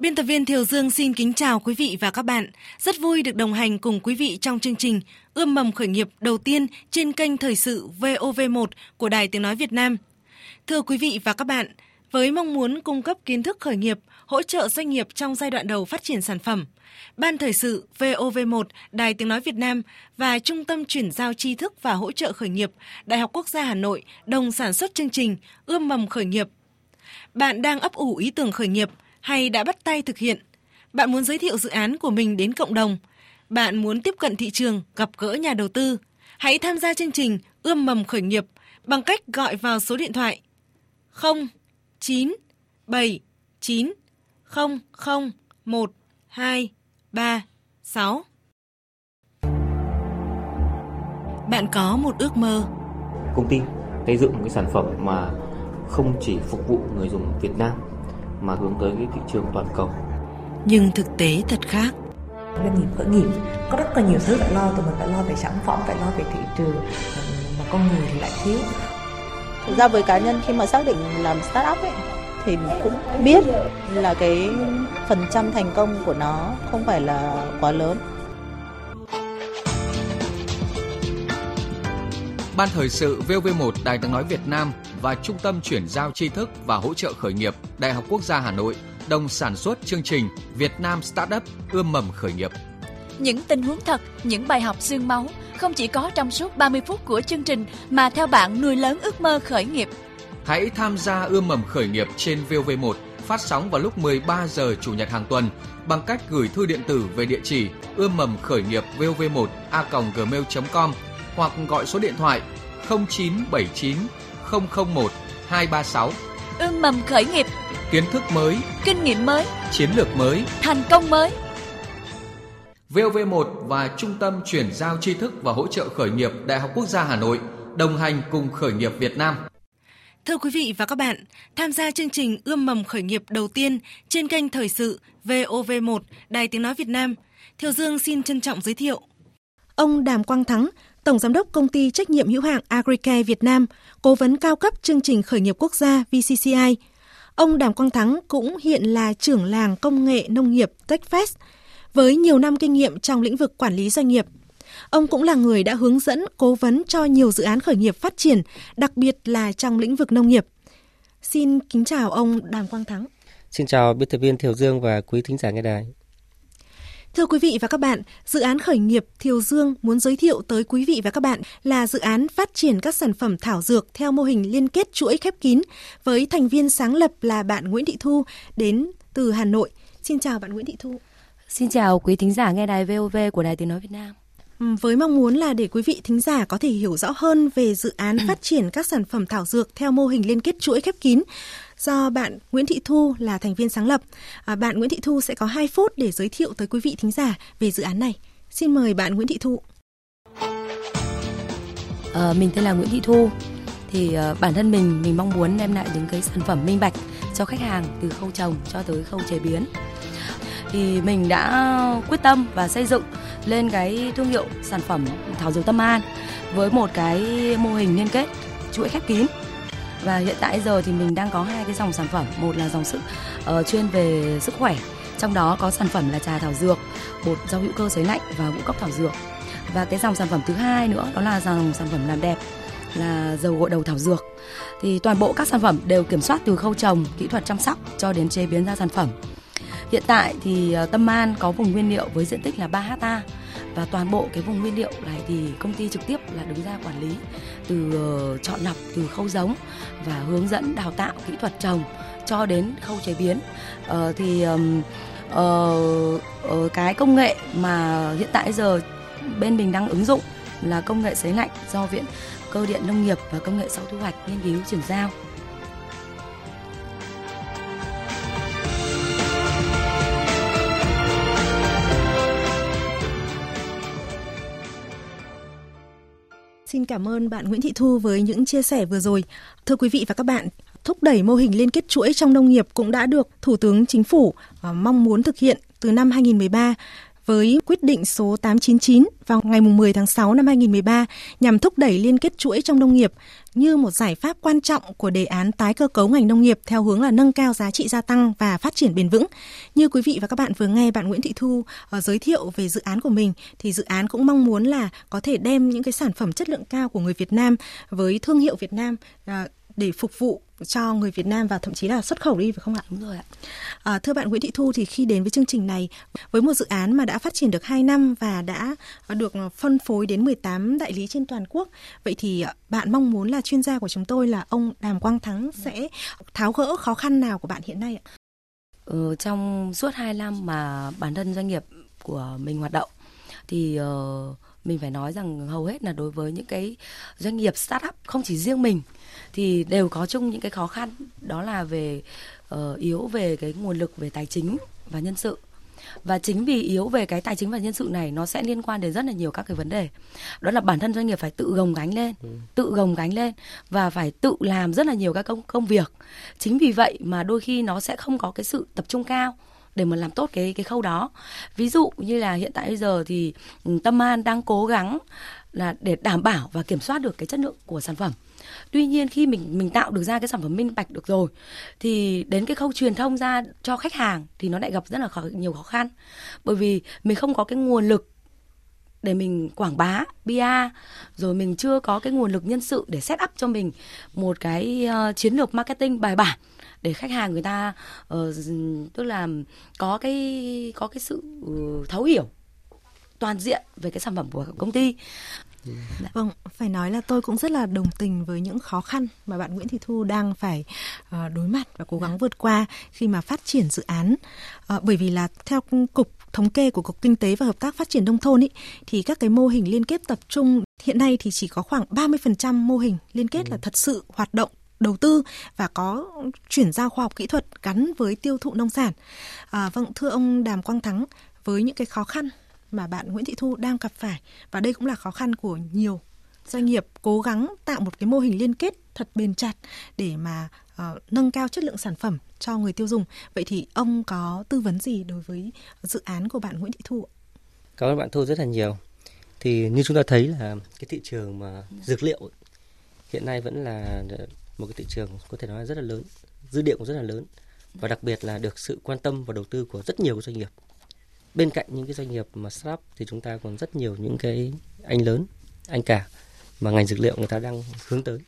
Biên tập viên Thiều Dương xin kính chào quý vị và các bạn. Rất vui được đồng hành cùng quý vị trong chương trình Ươm mầm khởi nghiệp đầu tiên trên kênh thời sự VOV1 của Đài Tiếng Nói Việt Nam. Thưa quý vị và các bạn, với mong muốn cung cấp kiến thức khởi nghiệp, hỗ trợ doanh nghiệp trong giai đoạn đầu phát triển sản phẩm, Ban Thời sự VOV1 Đài Tiếng Nói Việt Nam và Trung tâm chuyển giao tri thức và hỗ trợ khởi nghiệp Đại học Quốc gia Hà Nội đồng sản xuất chương trình Ươm mầm khởi nghiệp. Bạn đang ấp ủ ý tưởng khởi nghiệp – hay đã bắt tay thực hiện? Bạn muốn giới thiệu dự án của mình đến cộng đồng? Bạn muốn tiếp cận thị trường, gặp gỡ nhà đầu tư? Hãy tham gia chương trình Ươm mầm khởi nghiệp bằng cách gọi vào số điện thoại 0 9 7 9 0 0 1 2 3 6. Bạn có một ước mơ. Công ty xây dựng một cái sản phẩm mà không chỉ phục vụ người dùng Việt Nam mà hướng tới cái thị trường toàn cầu. Nhưng thực tế thật khác. Doanh nghiệp khởi nghiệp có rất là nhiều thứ phải lo, tụi mình phải lo về sản phẩm, phải lo về thị trường, mà con người thì lại thiếu. Thực ra với cá nhân khi mà xác định làm startup ấy, thì mình cũng biết là cái phần trăm thành công của nó không phải là quá lớn. Ban thời sự VV1 Đài tiếng nói Việt Nam và Trung tâm chuyển giao tri thức và hỗ trợ khởi nghiệp Đại học Quốc gia Hà Nội đồng sản xuất chương trình Việt Nam Startup ươm mầm khởi nghiệp. Những tình huống thật, những bài học xương máu không chỉ có trong suốt 30 phút của chương trình mà theo bạn nuôi lớn ước mơ khởi nghiệp. Hãy tham gia ươm mầm khởi nghiệp trên VOV1 phát sóng vào lúc 13 giờ chủ nhật hàng tuần bằng cách gửi thư điện tử về địa chỉ ươm mầm khởi nghiệp vov1 a gmail.com hoặc gọi số điện thoại 0979 001 236. Ươm mầm khởi nghiệp, kiến thức mới, kinh nghiệm mới, chiến lược mới, thành công mới. VOV1 và Trung tâm chuyển giao tri thức và hỗ trợ khởi nghiệp Đại học Quốc gia Hà Nội đồng hành cùng khởi nghiệp Việt Nam. Thưa quý vị và các bạn, tham gia chương trình Ươm mầm khởi nghiệp đầu tiên trên kênh Thời sự VOV1 Đài Tiếng Nói Việt Nam, Thiều Dương xin trân trọng giới thiệu. Ông Đàm Quang Thắng, Tổng Giám đốc Công ty Trách nhiệm hữu hạn Agricare Việt Nam, Cố vấn cao cấp chương trình khởi nghiệp quốc gia VCCI. Ông Đàm Quang Thắng cũng hiện là trưởng làng công nghệ nông nghiệp TechFest với nhiều năm kinh nghiệm trong lĩnh vực quản lý doanh nghiệp. Ông cũng là người đã hướng dẫn, cố vấn cho nhiều dự án khởi nghiệp phát triển, đặc biệt là trong lĩnh vực nông nghiệp. Xin kính chào ông Đàm Quang Thắng. Xin chào biên tập viên Thiều Dương và quý thính giả nghe đài. Thưa quý vị và các bạn, dự án khởi nghiệp Thiều Dương muốn giới thiệu tới quý vị và các bạn là dự án phát triển các sản phẩm thảo dược theo mô hình liên kết chuỗi khép kín với thành viên sáng lập là bạn Nguyễn Thị Thu đến từ Hà Nội. Xin chào bạn Nguyễn Thị Thu. Xin chào quý thính giả nghe đài VOV của Đài Tiếng Nói Việt Nam ừ, với mong muốn là để quý vị thính giả có thể hiểu rõ hơn về dự án ừ. phát triển các sản phẩm thảo dược theo mô hình liên kết chuỗi khép kín do bạn Nguyễn Thị Thu là thành viên sáng lập. À, bạn Nguyễn Thị Thu sẽ có 2 phút để giới thiệu tới quý vị thính giả về dự án này. Xin mời bạn Nguyễn Thị Thu. À, mình tên là Nguyễn Thị Thu. Thì uh, bản thân mình mình mong muốn đem lại những cái sản phẩm minh bạch cho khách hàng từ khâu trồng cho tới khâu chế biến thì mình đã quyết tâm và xây dựng lên cái thương hiệu sản phẩm thảo dược tâm an với một cái mô hình liên kết chuỗi khép kín và hiện tại giờ thì mình đang có hai cái dòng sản phẩm một là dòng sức uh, chuyên về sức khỏe trong đó có sản phẩm là trà thảo dược bột rau hữu cơ sấy lạnh và ngũ cốc thảo dược và cái dòng sản phẩm thứ hai nữa đó là dòng sản phẩm làm đẹp là dầu gội đầu thảo dược thì toàn bộ các sản phẩm đều kiểm soát từ khâu trồng kỹ thuật chăm sóc cho đến chế biến ra sản phẩm hiện tại thì ờ, tâm an có vùng nguyên liệu với diện tích là 3 hectare và toàn bộ cái vùng nguyên liệu này thì công ty trực tiếp là đứng ra quản lý từ ờ, chọn lọc từ khâu giống và hướng dẫn đào tạo kỹ thuật trồng cho đến khâu chế biến ờ, thì uh, cái công nghệ mà hiện tại giờ bên mình đang ứng dụng là công nghệ sấy lạnh do viện cơ điện nông nghiệp và công nghệ sau thu hoạch nghiên cứu chuyển giao Xin cảm ơn bạn Nguyễn Thị Thu với những chia sẻ vừa rồi. Thưa quý vị và các bạn, thúc đẩy mô hình liên kết chuỗi trong nông nghiệp cũng đã được Thủ tướng Chính phủ ờ, mong muốn thực hiện từ năm 2013 với quyết định số 899 vào ngày 10 tháng 6 năm 2013 nhằm thúc đẩy liên kết chuỗi trong nông nghiệp như một giải pháp quan trọng của đề án tái cơ cấu ngành nông nghiệp theo hướng là nâng cao giá trị gia tăng và phát triển bền vững. Như quý vị và các bạn vừa nghe bạn Nguyễn Thị Thu ờ, giới thiệu về dự án của mình thì dự án cũng mong muốn là có thể đem những cái sản phẩm chất lượng cao của người Việt Nam với thương hiệu Việt Nam ờ, để phục vụ cho người Việt Nam và thậm chí là xuất khẩu đi phải không ạ? Đúng rồi ạ. À, thưa bạn Nguyễn Thị Thu thì khi đến với chương trình này với một dự án mà đã phát triển được 2 năm và đã được phân phối đến 18 đại lý trên toàn quốc. Vậy thì à, bạn mong muốn là chuyên gia của chúng tôi là ông Đàm Quang Thắng ừ. sẽ tháo gỡ khó khăn nào của bạn hiện nay ạ? Ừ, trong suốt 2 năm mà bản thân doanh nghiệp của mình hoạt động thì uh, mình phải nói rằng hầu hết là đối với những cái doanh nghiệp startup không chỉ riêng mình thì đều có chung những cái khó khăn đó là về uh, yếu về cái nguồn lực về tài chính và nhân sự và chính vì yếu về cái tài chính và nhân sự này nó sẽ liên quan đến rất là nhiều các cái vấn đề đó là bản thân doanh nghiệp phải tự gồng gánh lên ừ. tự gồng gánh lên và phải tự làm rất là nhiều các công công việc chính vì vậy mà đôi khi nó sẽ không có cái sự tập trung cao để mà làm tốt cái cái khâu đó ví dụ như là hiện tại bây giờ thì ừ, tâm an đang cố gắng là để đảm bảo và kiểm soát được cái chất lượng của sản phẩm tuy nhiên khi mình mình tạo được ra cái sản phẩm minh bạch được rồi thì đến cái khâu truyền thông ra cho khách hàng thì nó lại gặp rất là khó, nhiều khó khăn bởi vì mình không có cái nguồn lực để mình quảng bá PR rồi mình chưa có cái nguồn lực nhân sự để set up cho mình một cái uh, chiến lược marketing bài bản để khách hàng người ta uh, tức là có cái có cái sự uh, thấu hiểu toàn diện về cái sản phẩm của công ty Dạ. Vâng, phải nói là tôi cũng rất là đồng tình với những khó khăn mà bạn Nguyễn Thị Thu đang phải ờ, đối mặt và cố gắng dạ. vượt qua khi mà phát triển dự án. Ờ, bởi vì là theo cục thống kê của Cục Kinh tế và Hợp tác Phát triển Nông thôn ý, thì các cái mô hình liên kết tập trung hiện nay thì chỉ có khoảng 30% mô hình liên kết ừ. là thật sự hoạt động đầu tư và có chuyển giao khoa học kỹ thuật gắn với tiêu thụ nông sản. À, vâng, thưa ông Đàm Quang Thắng, với những cái khó khăn mà bạn Nguyễn Thị Thu đang gặp phải và đây cũng là khó khăn của nhiều doanh nghiệp cố gắng tạo một cái mô hình liên kết thật bền chặt để mà uh, nâng cao chất lượng sản phẩm cho người tiêu dùng. Vậy thì ông có tư vấn gì đối với dự án của bạn Nguyễn Thị Thu? Cảm ơn bạn Thu rất là nhiều. Thì như chúng ta thấy là cái thị trường mà dược liệu hiện nay vẫn là một cái thị trường có thể nói là rất là lớn, dư địa cũng rất là lớn và đặc biệt là được sự quan tâm và đầu tư của rất nhiều doanh nghiệp bên cạnh những cái doanh nghiệp mà startup thì chúng ta còn rất nhiều những cái anh lớn, anh cả mà ngành dược liệu người ta đang hướng tới.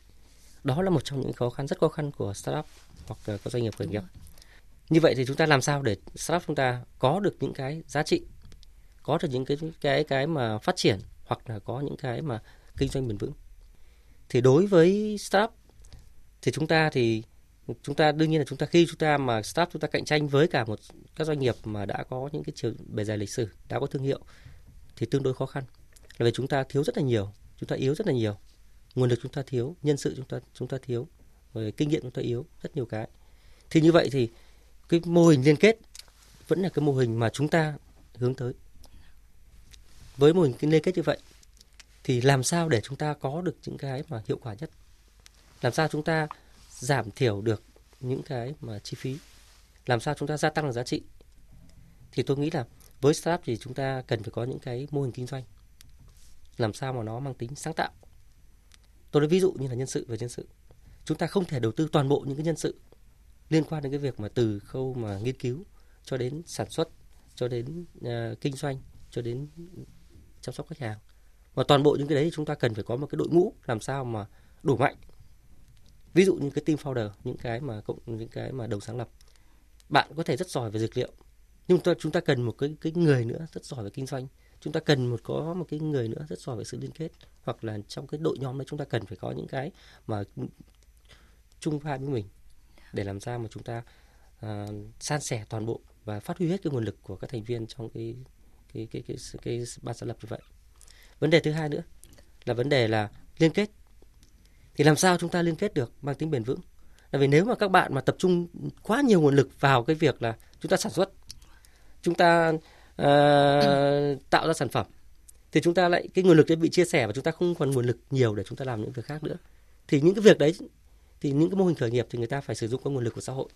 Đó là một trong những khó khăn rất khó khăn của startup hoặc là các doanh nghiệp khởi nghiệp. Như vậy thì chúng ta làm sao để startup chúng ta có được những cái giá trị, có được những cái cái cái mà phát triển hoặc là có những cái mà kinh doanh bền vững. Thì đối với startup thì chúng ta thì chúng ta đương nhiên là chúng ta khi chúng ta mà start chúng ta cạnh tranh với cả một các doanh nghiệp mà đã có những cái chiều bề dày lịch sử đã có thương hiệu thì tương đối khó khăn là vì chúng ta thiếu rất là nhiều chúng ta yếu rất là nhiều nguồn lực chúng ta thiếu nhân sự chúng ta chúng ta thiếu rồi kinh nghiệm chúng ta yếu rất nhiều cái thì như vậy thì cái mô hình liên kết vẫn là cái mô hình mà chúng ta hướng tới với mô hình liên kết như vậy thì làm sao để chúng ta có được những cái mà hiệu quả nhất làm sao chúng ta giảm thiểu được những cái mà chi phí làm sao chúng ta gia tăng được giá trị thì tôi nghĩ là với startup thì chúng ta cần phải có những cái mô hình kinh doanh làm sao mà nó mang tính sáng tạo tôi nói ví dụ như là nhân sự và nhân sự chúng ta không thể đầu tư toàn bộ những cái nhân sự liên quan đến cái việc mà từ khâu mà nghiên cứu cho đến sản xuất cho đến uh, kinh doanh cho đến chăm sóc khách hàng và toàn bộ những cái đấy thì chúng ta cần phải có một cái đội ngũ làm sao mà đủ mạnh ví dụ như cái team founder những cái mà cộng những cái mà đồng sáng lập bạn có thể rất giỏi về dược liệu nhưng ta, chúng ta cần một cái cái người nữa rất giỏi về kinh doanh chúng ta cần một có một cái người nữa rất giỏi về sự liên kết hoặc là trong cái đội nhóm đấy chúng ta cần phải có những cái mà chung pha với mình để làm sao mà chúng ta uh, san sẻ toàn bộ và phát huy hết cái nguồn lực của các thành viên trong cái cái cái cái cái, cái ban sáng lập như vậy vấn đề thứ hai nữa là vấn đề là liên kết thì làm sao chúng ta liên kết được mang tính bền vững là vì nếu mà các bạn mà tập trung quá nhiều nguồn lực vào cái việc là chúng ta sản xuất chúng ta uh, tạo ra sản phẩm thì chúng ta lại cái nguồn lực đấy bị chia sẻ và chúng ta không còn nguồn lực nhiều để chúng ta làm những việc khác nữa thì những cái việc đấy thì những cái mô hình khởi nghiệp thì người ta phải sử dụng các nguồn lực của xã hội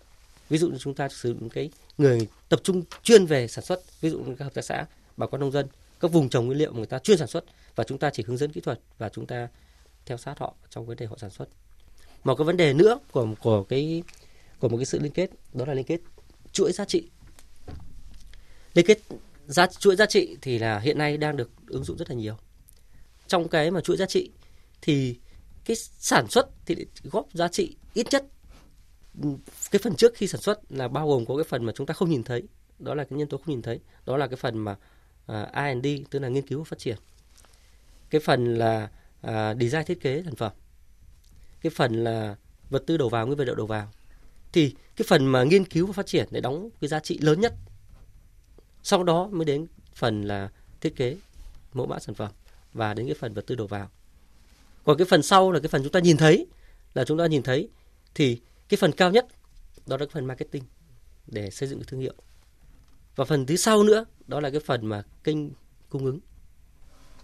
ví dụ như chúng ta sử dụng cái người tập trung chuyên về sản xuất ví dụ như các hợp tác xã bà con nông dân các vùng trồng nguyên liệu mà người ta chuyên sản xuất và chúng ta chỉ hướng dẫn kỹ thuật và chúng ta theo sát họ trong vấn đề họ sản xuất một cái vấn đề nữa của của cái của một cái sự liên kết đó là liên kết chuỗi giá trị liên kết giá chuỗi giá trị thì là hiện nay đang được ứng dụng rất là nhiều trong cái mà chuỗi giá trị thì cái sản xuất thì góp giá trị ít nhất cái phần trước khi sản xuất là bao gồm có cái phần mà chúng ta không nhìn thấy đó là cái nhân tố không nhìn thấy đó là cái phần mà uh, à, R&D tức là nghiên cứu và phát triển cái phần là à, design thiết kế sản phẩm cái phần là vật tư đầu vào nguyên vật liệu đầu vào thì cái phần mà nghiên cứu và phát triển để đóng cái giá trị lớn nhất sau đó mới đến phần là thiết kế mẫu mã sản phẩm và đến cái phần vật tư đầu vào còn cái phần sau là cái phần chúng ta nhìn thấy là chúng ta nhìn thấy thì cái phần cao nhất đó là cái phần marketing để xây dựng cái thương hiệu và phần thứ sau nữa đó là cái phần mà kênh cung ứng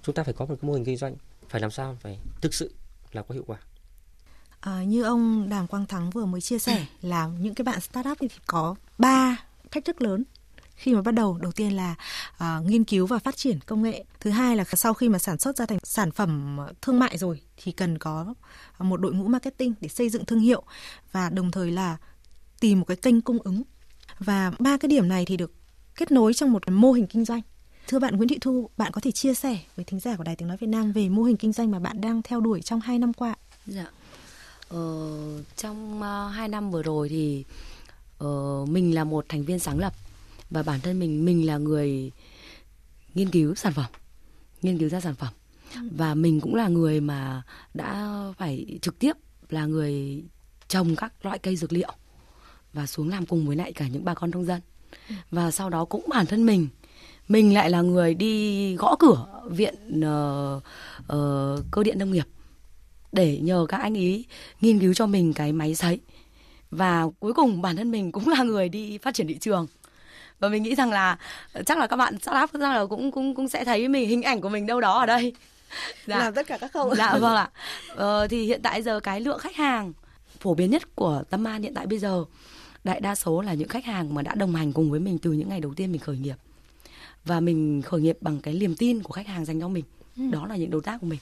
chúng ta phải có một cái mô hình kinh doanh phải làm sao phải thực sự là có hiệu quả à, như ông Đàm Quang Thắng vừa mới chia sẻ là những cái bạn startup thì có ba thách thức lớn khi mà bắt đầu đầu tiên là uh, nghiên cứu và phát triển công nghệ thứ hai là sau khi mà sản xuất ra thành sản phẩm thương mại rồi thì cần có một đội ngũ marketing để xây dựng thương hiệu và đồng thời là tìm một cái kênh cung ứng và ba cái điểm này thì được kết nối trong một mô hình kinh doanh Thưa bạn Nguyễn Thị Thu, bạn có thể chia sẻ với thính giả của Đài Tiếng Nói Việt Nam về mô hình kinh doanh mà bạn đang theo đuổi trong 2 năm qua. Dạ. Ờ, trong uh, năm vừa rồi thì uh, mình là một thành viên sáng lập và bản thân mình mình là người nghiên cứu sản phẩm, nghiên cứu ra sản phẩm. Ừ. Và mình cũng là người mà đã phải trực tiếp là người trồng các loại cây dược liệu và xuống làm cùng với lại cả những bà con nông dân. Ừ. Và sau đó cũng bản thân mình mình lại là người đi gõ cửa viện uh, uh, cơ điện nông nghiệp để nhờ các anh ý nghiên cứu cho mình cái máy sấy và cuối cùng bản thân mình cũng là người đi phát triển thị trường và mình nghĩ rằng là ờ, chắc là các bạn startup chắc là cũng cũng cũng sẽ thấy mình hình ảnh của mình đâu đó ở đây dạ. làm tất cả các khâu dạ vâng ạ ờ, thì hiện tại giờ cái lượng khách hàng phổ biến nhất của Tâm An hiện tại bây giờ đại đa số là những khách hàng mà đã đồng hành cùng với mình từ những ngày đầu tiên mình khởi nghiệp và mình khởi nghiệp bằng cái niềm tin của khách hàng dành cho mình ừ. đó là những đối tác của mình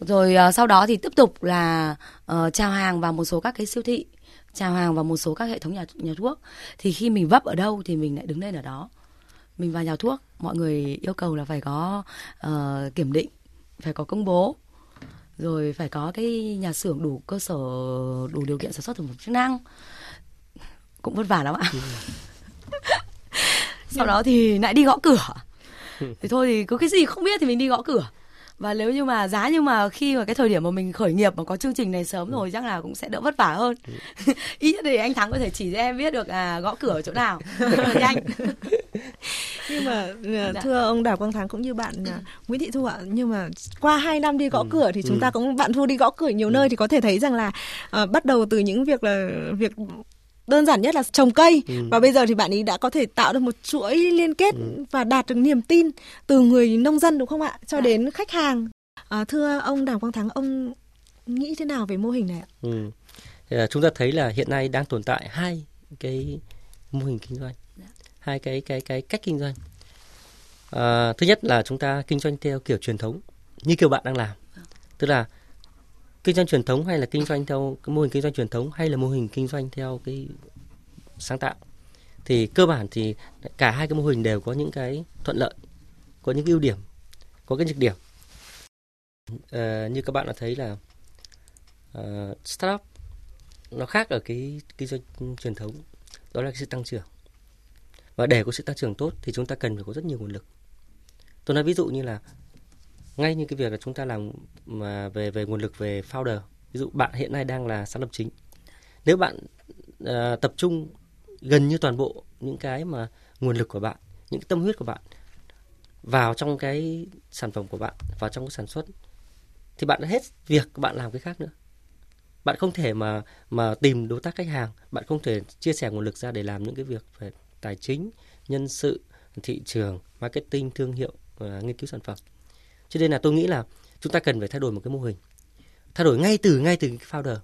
rồi uh, sau đó thì tiếp tục là uh, ờ, chào hàng vào một số các cái siêu thị chào hàng vào một số các hệ thống nhà nhà thuốc thì khi mình vấp ở đâu thì mình lại đứng lên ở đó mình vào nhà thuốc mọi người yêu cầu là phải có uh, kiểm định phải có công bố rồi phải có cái nhà xưởng đủ cơ sở đủ điều kiện sản xuất thực phẩm chức năng cũng vất vả lắm ạ sau đó thì lại đi gõ cửa ừ. thì thôi thì cứ cái gì không biết thì mình đi gõ cửa và nếu như mà giá như mà khi mà cái thời điểm mà mình khởi nghiệp mà có chương trình này sớm ừ. rồi chắc là cũng sẽ đỡ vất vả hơn ừ. ít nhất thì anh thắng có thể chỉ cho em biết được à, gõ cửa ở chỗ nào nhanh nhưng mà ờ, dạ. thưa ông đào quang thắng cũng như bạn ờ, nguyễn thị thu ạ nhưng mà qua 2 năm đi gõ cửa thì chúng ta cũng bạn thu đi gõ cửa nhiều nơi thì có thể thấy rằng là à, bắt đầu từ những việc là việc đơn giản nhất là trồng cây ừ. và bây giờ thì bạn ấy đã có thể tạo được một chuỗi liên kết ừ. và đạt được niềm tin từ người nông dân đúng không ạ cho à. đến khách hàng à, thưa ông Đàm Quang Thắng ông nghĩ thế nào về mô hình này ạ ừ. Thì là chúng ta thấy là hiện nay đang tồn tại hai cái mô hình kinh doanh dạ. hai cái cái cái cách kinh doanh à, thứ nhất là chúng ta kinh doanh theo kiểu truyền thống như kiểu bạn đang làm vâng. tức là kinh doanh truyền thống hay là kinh doanh theo cái mô hình kinh doanh truyền thống hay là mô hình kinh doanh theo cái sáng tạo thì cơ bản thì cả hai cái mô hình đều có những cái thuận lợi có những ưu điểm có cái nhược điểm à, như các bạn đã thấy là uh, startup nó khác ở cái kinh doanh truyền thống đó là cái sự tăng trưởng và để có sự tăng trưởng tốt thì chúng ta cần phải có rất nhiều nguồn lực tôi nói ví dụ như là ngay như cái việc là chúng ta làm mà về về nguồn lực về founder ví dụ bạn hiện nay đang là sáng lập chính nếu bạn uh, tập trung gần như toàn bộ những cái mà nguồn lực của bạn những cái tâm huyết của bạn vào trong cái sản phẩm của bạn vào trong cái sản xuất thì bạn đã hết việc bạn làm cái khác nữa bạn không thể mà mà tìm đối tác khách hàng bạn không thể chia sẻ nguồn lực ra để làm những cái việc về tài chính nhân sự thị trường marketing thương hiệu uh, nghiên cứu sản phẩm cho nên là tôi nghĩ là chúng ta cần phải thay đổi một cái mô hình thay đổi ngay từ ngay từ cái founder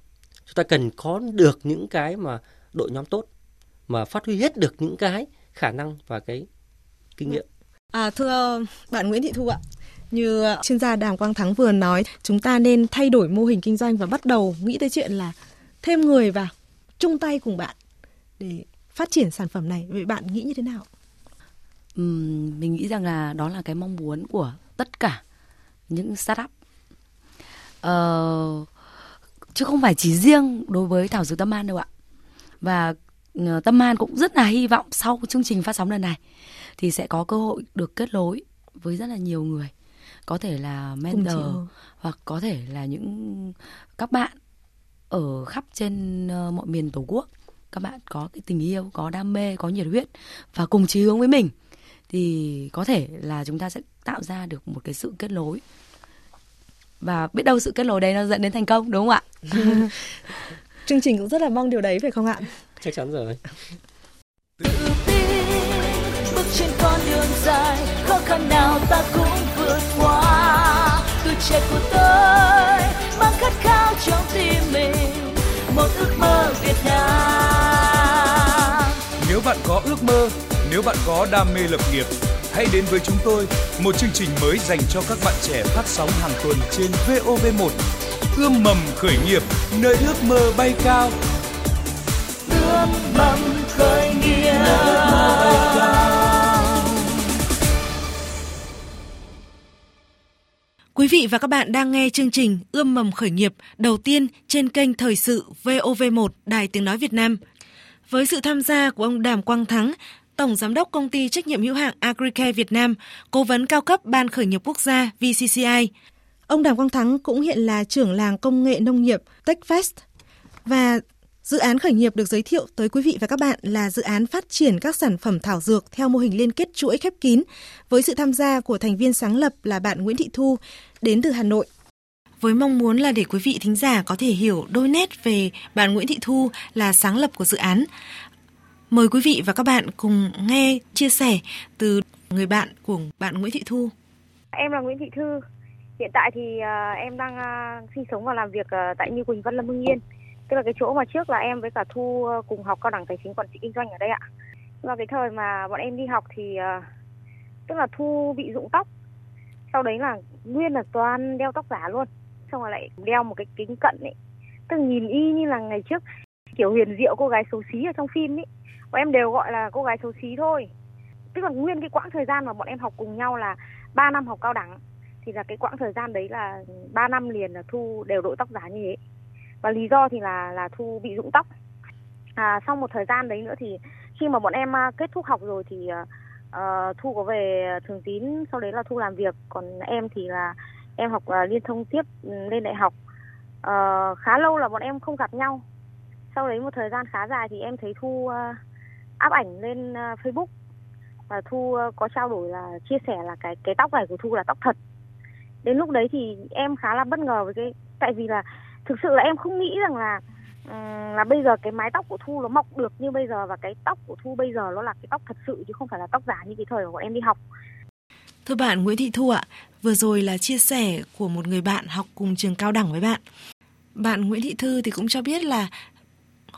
chúng ta cần có được những cái mà đội nhóm tốt mà phát huy hết được những cái khả năng và cái kinh nghiệm à thưa bạn Nguyễn Thị Thu ạ như chuyên gia Đàm Quang Thắng vừa nói chúng ta nên thay đổi mô hình kinh doanh và bắt đầu nghĩ tới chuyện là thêm người vào chung tay cùng bạn để phát triển sản phẩm này vậy bạn nghĩ như thế nào uhm, mình nghĩ rằng là đó là cái mong muốn của tất cả những startup uh, chứ không phải chỉ riêng đối với thảo dược tâm an đâu ạ và ờ, tâm an cũng rất là hy vọng sau chương trình phát sóng lần này thì sẽ có cơ hội được kết nối với rất là nhiều người có thể là mentor hoặc có thể là những các bạn ở khắp trên ờ, mọi miền tổ quốc các bạn có cái tình yêu có đam mê có nhiệt huyết và cùng chí hướng với mình thì có thể là chúng ta sẽ tạo ra được một cái sự kết nối và biết đâu sự kết nối đấy nó dẫn đến thành công đúng không ạ chương trình cũng rất là mong điều đấy phải không ạ chắc chắn rồi tự tin bước trên con đường dài khó khăn nào ta cũng vượt qua tuổi trẻ của tôi mang khát khao trong tim mình một ước mơ Việt Nam nếu bạn có ước mơ nếu bạn có đam mê lập nghiệp, hãy đến với chúng tôi, một chương trình mới dành cho các bạn trẻ phát sóng hàng tuần trên VOV1. Ươm mầm khởi nghiệp, nơi ước mơ bay cao. Ươm mầm khởi nghiệp, Quý vị và các bạn đang nghe chương trình Ươm mầm khởi nghiệp đầu tiên trên kênh Thời sự VOV1 Đài Tiếng Nói Việt Nam. Với sự tham gia của ông Đàm Quang Thắng, Tổng Giám đốc Công ty Trách nhiệm hữu hạn Agricare Việt Nam, Cố vấn cao cấp Ban Khởi nghiệp Quốc gia VCCI. Ông Đàm Quang Thắng cũng hiện là trưởng làng công nghệ nông nghiệp TechFest và Dự án khởi nghiệp được giới thiệu tới quý vị và các bạn là dự án phát triển các sản phẩm thảo dược theo mô hình liên kết chuỗi khép kín với sự tham gia của thành viên sáng lập là bạn Nguyễn Thị Thu đến từ Hà Nội. Với mong muốn là để quý vị thính giả có thể hiểu đôi nét về bạn Nguyễn Thị Thu là sáng lập của dự án, Mời quý vị và các bạn cùng nghe chia sẻ từ người bạn của bạn Nguyễn Thị Thu. Em là Nguyễn Thị Thư. Hiện tại thì uh, em đang uh, sinh sống và làm việc uh, tại Như Quỳnh Văn Lâm Hưng Yên. Tức là cái chỗ mà trước là em với cả Thu uh, cùng học cao đẳng tài chính quản trị kinh doanh ở đây ạ. Và cái thời mà bọn em đi học thì uh, tức là Thu bị rụng tóc. Sau đấy là nguyên là toàn đeo tóc giả luôn. Xong rồi lại đeo một cái kính cận ấy. Tức nhìn y như là ngày trước kiểu huyền diệu cô gái xấu xí ở trong phim ấy bọn em đều gọi là cô gái xấu xí thôi tức là nguyên cái quãng thời gian mà bọn em học cùng nhau là 3 năm học cao đẳng thì là cái quãng thời gian đấy là 3 năm liền là thu đều đội tóc giả như thế và lý do thì là là thu bị rụng tóc à, sau một thời gian đấy nữa thì khi mà bọn em à, kết thúc học rồi thì uh, thu có về thường tín sau đấy là thu làm việc còn em thì là em học uh, liên thông tiếp ừ, lên đại học uh, khá lâu là bọn em không gặp nhau sau đấy một thời gian khá dài thì em thấy thu uh, áp ảnh lên ờ, Facebook và Thu ờ, có trao đổi là chia sẻ là cái cái tóc này của Thu là tóc thật. Đến lúc đấy thì em khá là bất ngờ với cái tại vì là thực sự là em không nghĩ rằng là ừ, là bây giờ cái mái tóc của Thu nó mọc được như bây giờ và cái tóc của Thu bây giờ nó là cái tóc thật sự chứ không phải là tóc giả như cái thời của em đi học. Thưa bạn Nguyễn Thị Thu ạ, vừa rồi là chia sẻ của một người bạn học cùng trường cao đẳng với bạn. Bạn Nguyễn Thị Thư thì cũng cho biết là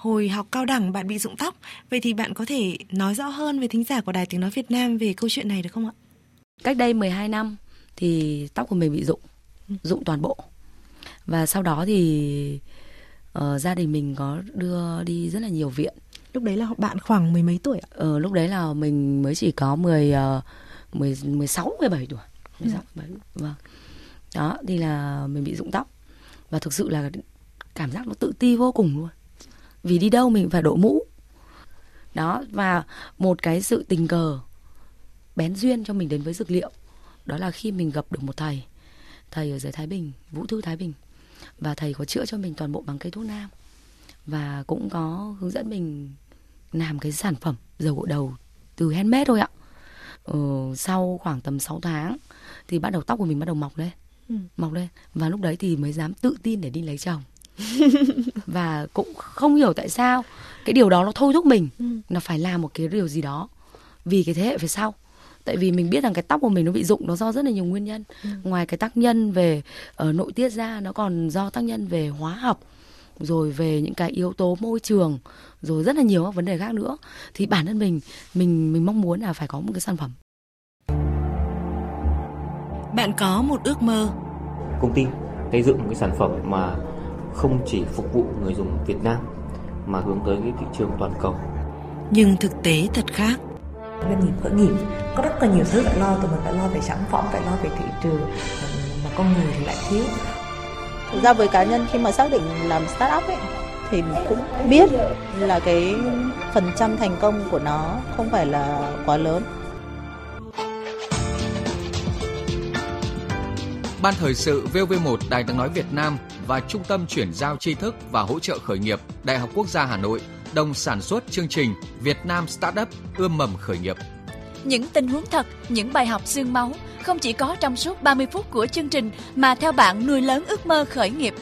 hồi học cao đẳng bạn bị rụng tóc. Vậy thì bạn có thể nói rõ hơn về thính giả của Đài Tiếng Nói Việt Nam về câu chuyện này được không ạ? Cách đây 12 năm thì tóc của mình bị rụng, rụng toàn bộ. Và sau đó thì uh, gia đình mình có đưa đi rất là nhiều viện. Lúc đấy là bạn khoảng mười mấy tuổi ạ? Ờ, lúc đấy là mình mới chỉ có mười ờ, mười sáu mười bảy tuổi. 16, ừ. dạ. 17, vâng. Đó, thì là mình bị rụng tóc. Và thực sự là cảm giác nó tự ti vô cùng luôn vì đi đâu mình phải đội mũ đó và một cái sự tình cờ bén duyên cho mình đến với dược liệu đó là khi mình gặp được một thầy thầy ở dưới thái bình vũ thư thái bình và thầy có chữa cho mình toàn bộ bằng cây thuốc nam và cũng có hướng dẫn mình làm cái sản phẩm dầu gội đầu từ handmade thôi ạ ừ, sau khoảng tầm 6 tháng thì bắt đầu tóc của mình bắt đầu mọc lên ừ. mọc lên và lúc đấy thì mới dám tự tin để đi lấy chồng và cũng không hiểu tại sao cái điều đó nó thôi thúc mình ừ. là phải làm một cái điều gì đó vì cái thế hệ về sau tại vì mình biết rằng cái tóc của mình nó bị rụng nó do rất là nhiều nguyên nhân ừ. ngoài cái tác nhân về ở ờ, nội tiết ra nó còn do tác nhân về hóa học rồi về những cái yếu tố môi trường rồi rất là nhiều các vấn đề khác nữa thì bản thân mình mình mình mong muốn là phải có một cái sản phẩm bạn có một ước mơ công ty xây dựng một cái sản phẩm mà không chỉ phục vụ người dùng Việt Nam mà hướng tới cái thị trường toàn cầu. Nhưng thực tế thật khác. Doanh nghiệp khởi nghiệp có rất là nhiều thứ phải lo, tụi mình phải lo về sản phẩm, phải lo về thị trường mà con người thì lại thiếu. Thực ra với cá nhân khi mà xác định làm startup ấy thì cũng biết là cái phần trăm thành công của nó không phải là quá lớn. Ban thời sự VV1 Đài tiếng nói Việt Nam và Trung tâm chuyển giao tri thức và hỗ trợ khởi nghiệp Đại học Quốc gia Hà Nội đồng sản xuất chương trình Việt Nam Startup ươm mầm khởi nghiệp. Những tình huống thật, những bài học xương máu không chỉ có trong suốt 30 phút của chương trình mà theo bạn nuôi lớn ước mơ khởi nghiệp.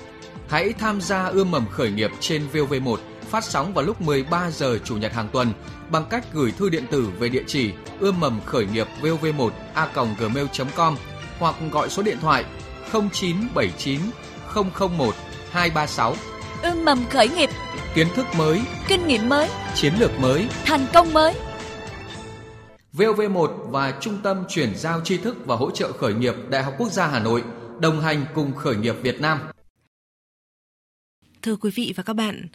Hãy tham gia ươm mầm khởi nghiệp trên VV1 phát sóng vào lúc 13 giờ chủ nhật hàng tuần bằng cách gửi thư điện tử về địa chỉ ươm mầm khởi nghiệp vv 1 a gmail.com hoặc gọi số điện thoại 0979 001 236. Ươm mầm khởi nghiệp, kiến thức mới, kinh nghiệm mới, chiến lược mới, thành công mới. VOV1 và Trung tâm chuyển giao tri thức và hỗ trợ khởi nghiệp Đại học Quốc gia Hà Nội đồng hành cùng khởi nghiệp Việt Nam. Thưa quý vị và các bạn,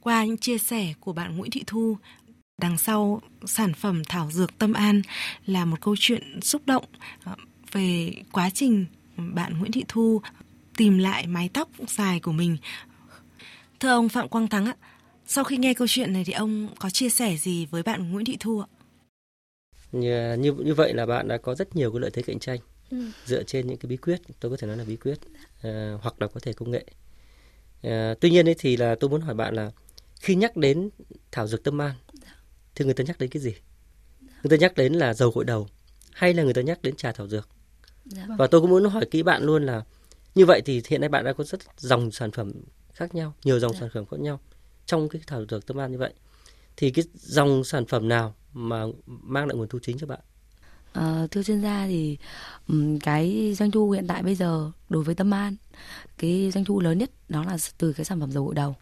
qua những chia sẻ của bạn Nguyễn Thị Thu, đằng sau sản phẩm thảo dược Tâm An là một câu chuyện xúc động ờ, về quá trình bạn Nguyễn Thị Thu tìm lại mái tóc dài của mình. Thưa ông Phạm Quang Thắng ạ, sau khi nghe câu chuyện này thì ông có chia sẻ gì với bạn Nguyễn Thị Thu ạ? Như, như như vậy là bạn đã có rất nhiều cái lợi thế cạnh tranh ừ. dựa trên những cái bí quyết tôi có thể nói là bí quyết à, hoặc là có thể công nghệ à, tuy nhiên ấy thì là tôi muốn hỏi bạn là khi nhắc đến thảo dược tâm an thì người ta nhắc đến cái gì người ta nhắc đến là dầu gội đầu hay là người ta nhắc đến trà thảo dược dạ. và tôi cũng muốn hỏi kỹ bạn luôn là như vậy thì hiện nay bạn đã có rất dòng sản phẩm khác nhau, nhiều dòng à. sản phẩm khác nhau trong cái thảo dược tâm an như vậy. Thì cái dòng sản phẩm nào mà mang lại nguồn thu chính cho bạn? À, thưa chuyên gia thì cái doanh thu hiện tại bây giờ đối với tâm an cái doanh thu lớn nhất đó là từ cái sản phẩm dầu gội đầu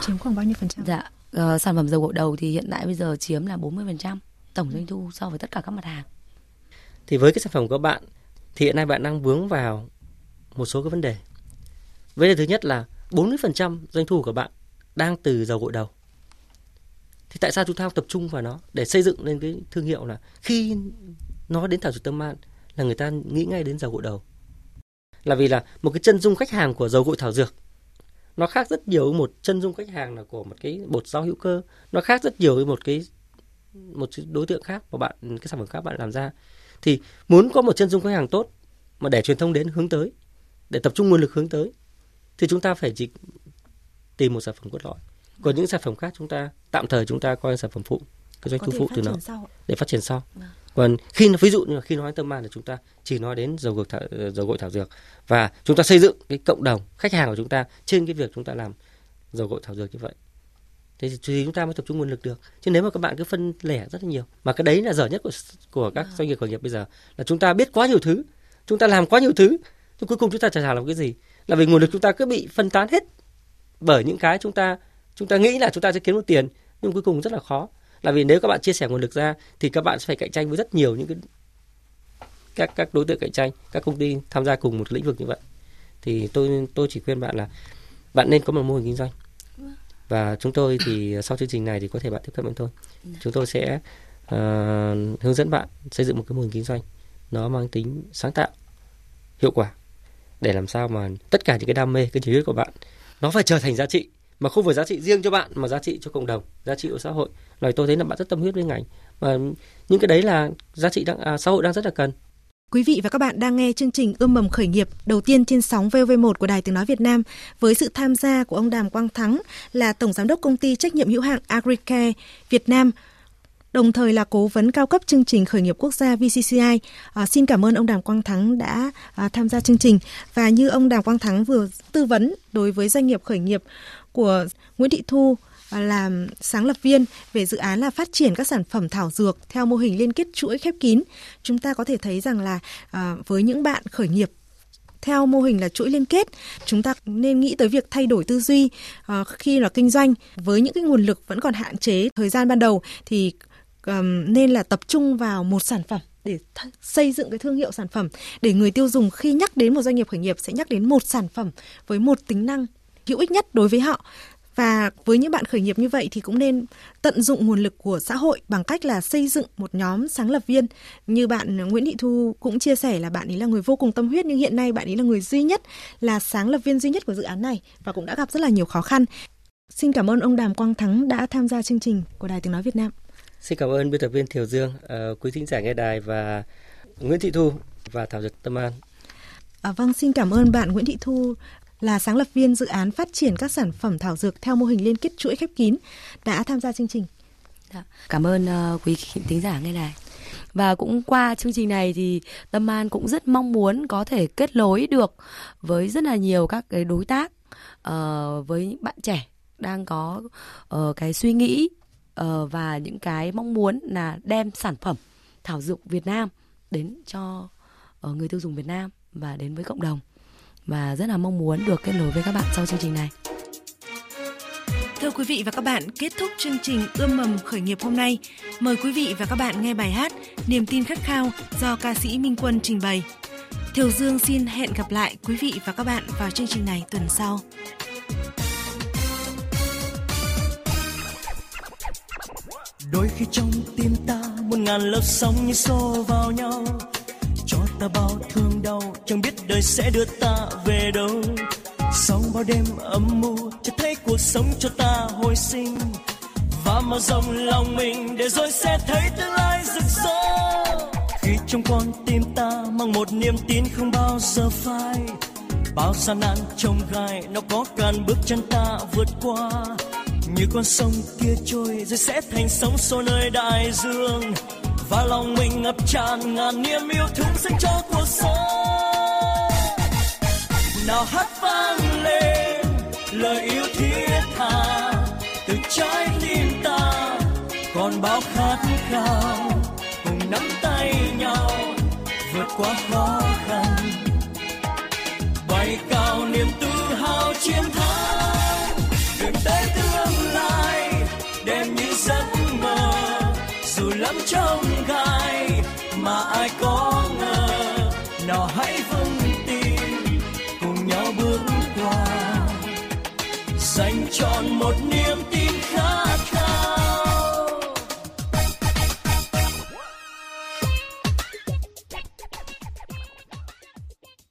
chiếm khoảng bao nhiêu phần trăm dạ uh, sản phẩm dầu gội đầu thì hiện tại bây giờ chiếm là 40 phần trăm tổng ừ. doanh thu so với tất cả các mặt hàng thì với cái sản phẩm của bạn thì hiện nay bạn đang vướng vào một số cái vấn đề. Vấn đề thứ nhất là 40% doanh thu của bạn đang từ dầu gội đầu. Thì tại sao chúng ta tập trung vào nó để xây dựng lên cái thương hiệu là khi nó đến thảo dược tâm man là người ta nghĩ ngay đến dầu gội đầu. Là vì là một cái chân dung khách hàng của dầu gội thảo dược nó khác rất nhiều với một chân dung khách hàng là của một cái bột rau hữu cơ, nó khác rất nhiều với một cái một đối tượng khác của bạn cái sản phẩm khác bạn làm ra. Thì muốn có một chân dung khách hàng tốt mà để truyền thông đến hướng tới để tập trung nguồn lực hướng tới thì chúng ta phải chỉ tìm một sản phẩm cốt lõi còn vâng. những sản phẩm khác chúng ta tạm thời chúng ta coi sản phẩm phụ cái doanh thu phụ từ nó để phát triển sau vâng. còn khi ví dụ như là khi nói tâm an là chúng ta chỉ nói đến dầu gội thảo, ờ, dầu gội thảo dược và chúng ta xây dựng cái cộng đồng khách hàng của chúng ta trên cái việc chúng ta làm dầu gội thảo dược như vậy thế thì chúng ta mới tập trung nguồn lực được chứ nếu mà các bạn cứ phân lẻ rất là nhiều mà cái đấy là dở nhất của của các à. doanh nghiệp khởi nghiệp bây giờ là chúng ta biết quá nhiều thứ chúng ta làm quá nhiều thứ nhưng cuối cùng chúng ta chả trả làm cái gì là vì nguồn lực chúng ta cứ bị phân tán hết bởi những cái chúng ta chúng ta nghĩ là chúng ta sẽ kiếm được tiền nhưng cuối cùng rất là khó là vì nếu các bạn chia sẻ nguồn lực ra thì các bạn sẽ phải cạnh tranh với rất nhiều những cái các các đối tượng cạnh tranh các công ty tham gia cùng một lĩnh vực như vậy thì tôi tôi chỉ khuyên bạn là bạn nên có một mô hình kinh doanh và chúng tôi thì sau chương trình này thì có thể bạn tiếp cận với tôi chúng tôi sẽ uh, hướng dẫn bạn xây dựng một cái mô hình kinh doanh nó mang tính sáng tạo hiệu quả để làm sao mà tất cả những cái đam mê cái nhiệt huyết của bạn nó phải trở thành giá trị mà không phải giá trị riêng cho bạn mà giá trị cho cộng đồng giá trị của xã hội nói tôi thấy là bạn rất tâm huyết với ngành và những cái đấy là giá trị đang, à, xã hội đang rất là cần Quý vị và các bạn đang nghe chương trình Ươm mầm khởi nghiệp đầu tiên trên sóng VV1 của Đài Tiếng Nói Việt Nam với sự tham gia của ông Đàm Quang Thắng là Tổng Giám đốc Công ty Trách nhiệm hữu hạn Agricare Việt Nam đồng thời là cố vấn cao cấp chương trình khởi nghiệp quốc gia VCCI. À, xin cảm ơn ông Đàm Quang Thắng đã à, tham gia chương trình và như ông Đàm Quang Thắng vừa tư vấn đối với doanh nghiệp khởi nghiệp của Nguyễn Thị Thu à, làm sáng lập viên về dự án là phát triển các sản phẩm thảo dược theo mô hình liên kết chuỗi khép kín. Chúng ta có thể thấy rằng là à, với những bạn khởi nghiệp theo mô hình là chuỗi liên kết chúng ta nên nghĩ tới việc thay đổi tư duy à, khi là kinh doanh với những cái nguồn lực vẫn còn hạn chế thời gian ban đầu thì nên là tập trung vào một sản phẩm để th- xây dựng cái thương hiệu sản phẩm để người tiêu dùng khi nhắc đến một doanh nghiệp khởi nghiệp sẽ nhắc đến một sản phẩm với một tính năng hữu ích nhất đối với họ và với những bạn khởi nghiệp như vậy thì cũng nên tận dụng nguồn lực của xã hội bằng cách là xây dựng một nhóm sáng lập viên. Như bạn Nguyễn Thị Thu cũng chia sẻ là bạn ấy là người vô cùng tâm huyết nhưng hiện nay bạn ấy là người duy nhất là sáng lập viên duy nhất của dự án này và cũng đã gặp rất là nhiều khó khăn. Xin cảm ơn ông Đàm Quang Thắng đã tham gia chương trình của Đài Tiếng Nói Việt Nam. Xin cảm ơn biên tập viên Thiều Dương, uh, quý thính giả nghe đài và Nguyễn Thị Thu và Thảo Dược Tâm An. À, vâng, xin cảm ơn bạn Nguyễn Thị Thu là sáng lập viên dự án phát triển các sản phẩm thảo dược theo mô hình liên kết chuỗi khép kín đã tham gia chương trình. Dạ. Cảm ơn uh, quý thính giả nghe đài và cũng qua chương trình này thì tâm an cũng rất mong muốn có thể kết nối được với rất là nhiều các cái đối tác uh, với những bạn trẻ đang có uh, cái suy nghĩ Ờ, và những cái mong muốn là đem sản phẩm thảo dược Việt Nam đến cho ờ, người tiêu dùng Việt Nam và đến với cộng đồng và rất là mong muốn được kết nối với các bạn sau chương trình này. Thưa quý vị và các bạn, kết thúc chương trình Ươm mầm khởi nghiệp hôm nay, mời quý vị và các bạn nghe bài hát Niềm tin khát khao do ca sĩ Minh Quân trình bày. Thiều Dương xin hẹn gặp lại quý vị và các bạn vào chương trình này tuần sau. đôi khi trong tim ta một ngàn lớp sóng như xô vào nhau cho ta bao thương đau chẳng biết đời sẽ đưa ta về đâu sau bao đêm âm mưu cho thấy cuộc sống cho ta hồi sinh và mở rộng lòng mình để rồi sẽ thấy tương lai rực rỡ khi trong con tim ta mang một niềm tin không bao giờ phai bao gian nan trông gai nó có cản bước chân ta vượt qua như con sông kia trôi rồi sẽ thành sóng xô nơi đại dương và lòng mình ngập tràn ngàn niềm yêu thương dành cho cuộc sống nào hát vang lên lời yêu thiết tha từ trái tim ta còn bao khát khao cùng nắm tay nhau vượt qua khó khăn bay cao niềm tự hào chiến thắng đường tới trong gai mà ai có ngờ nó hãy vững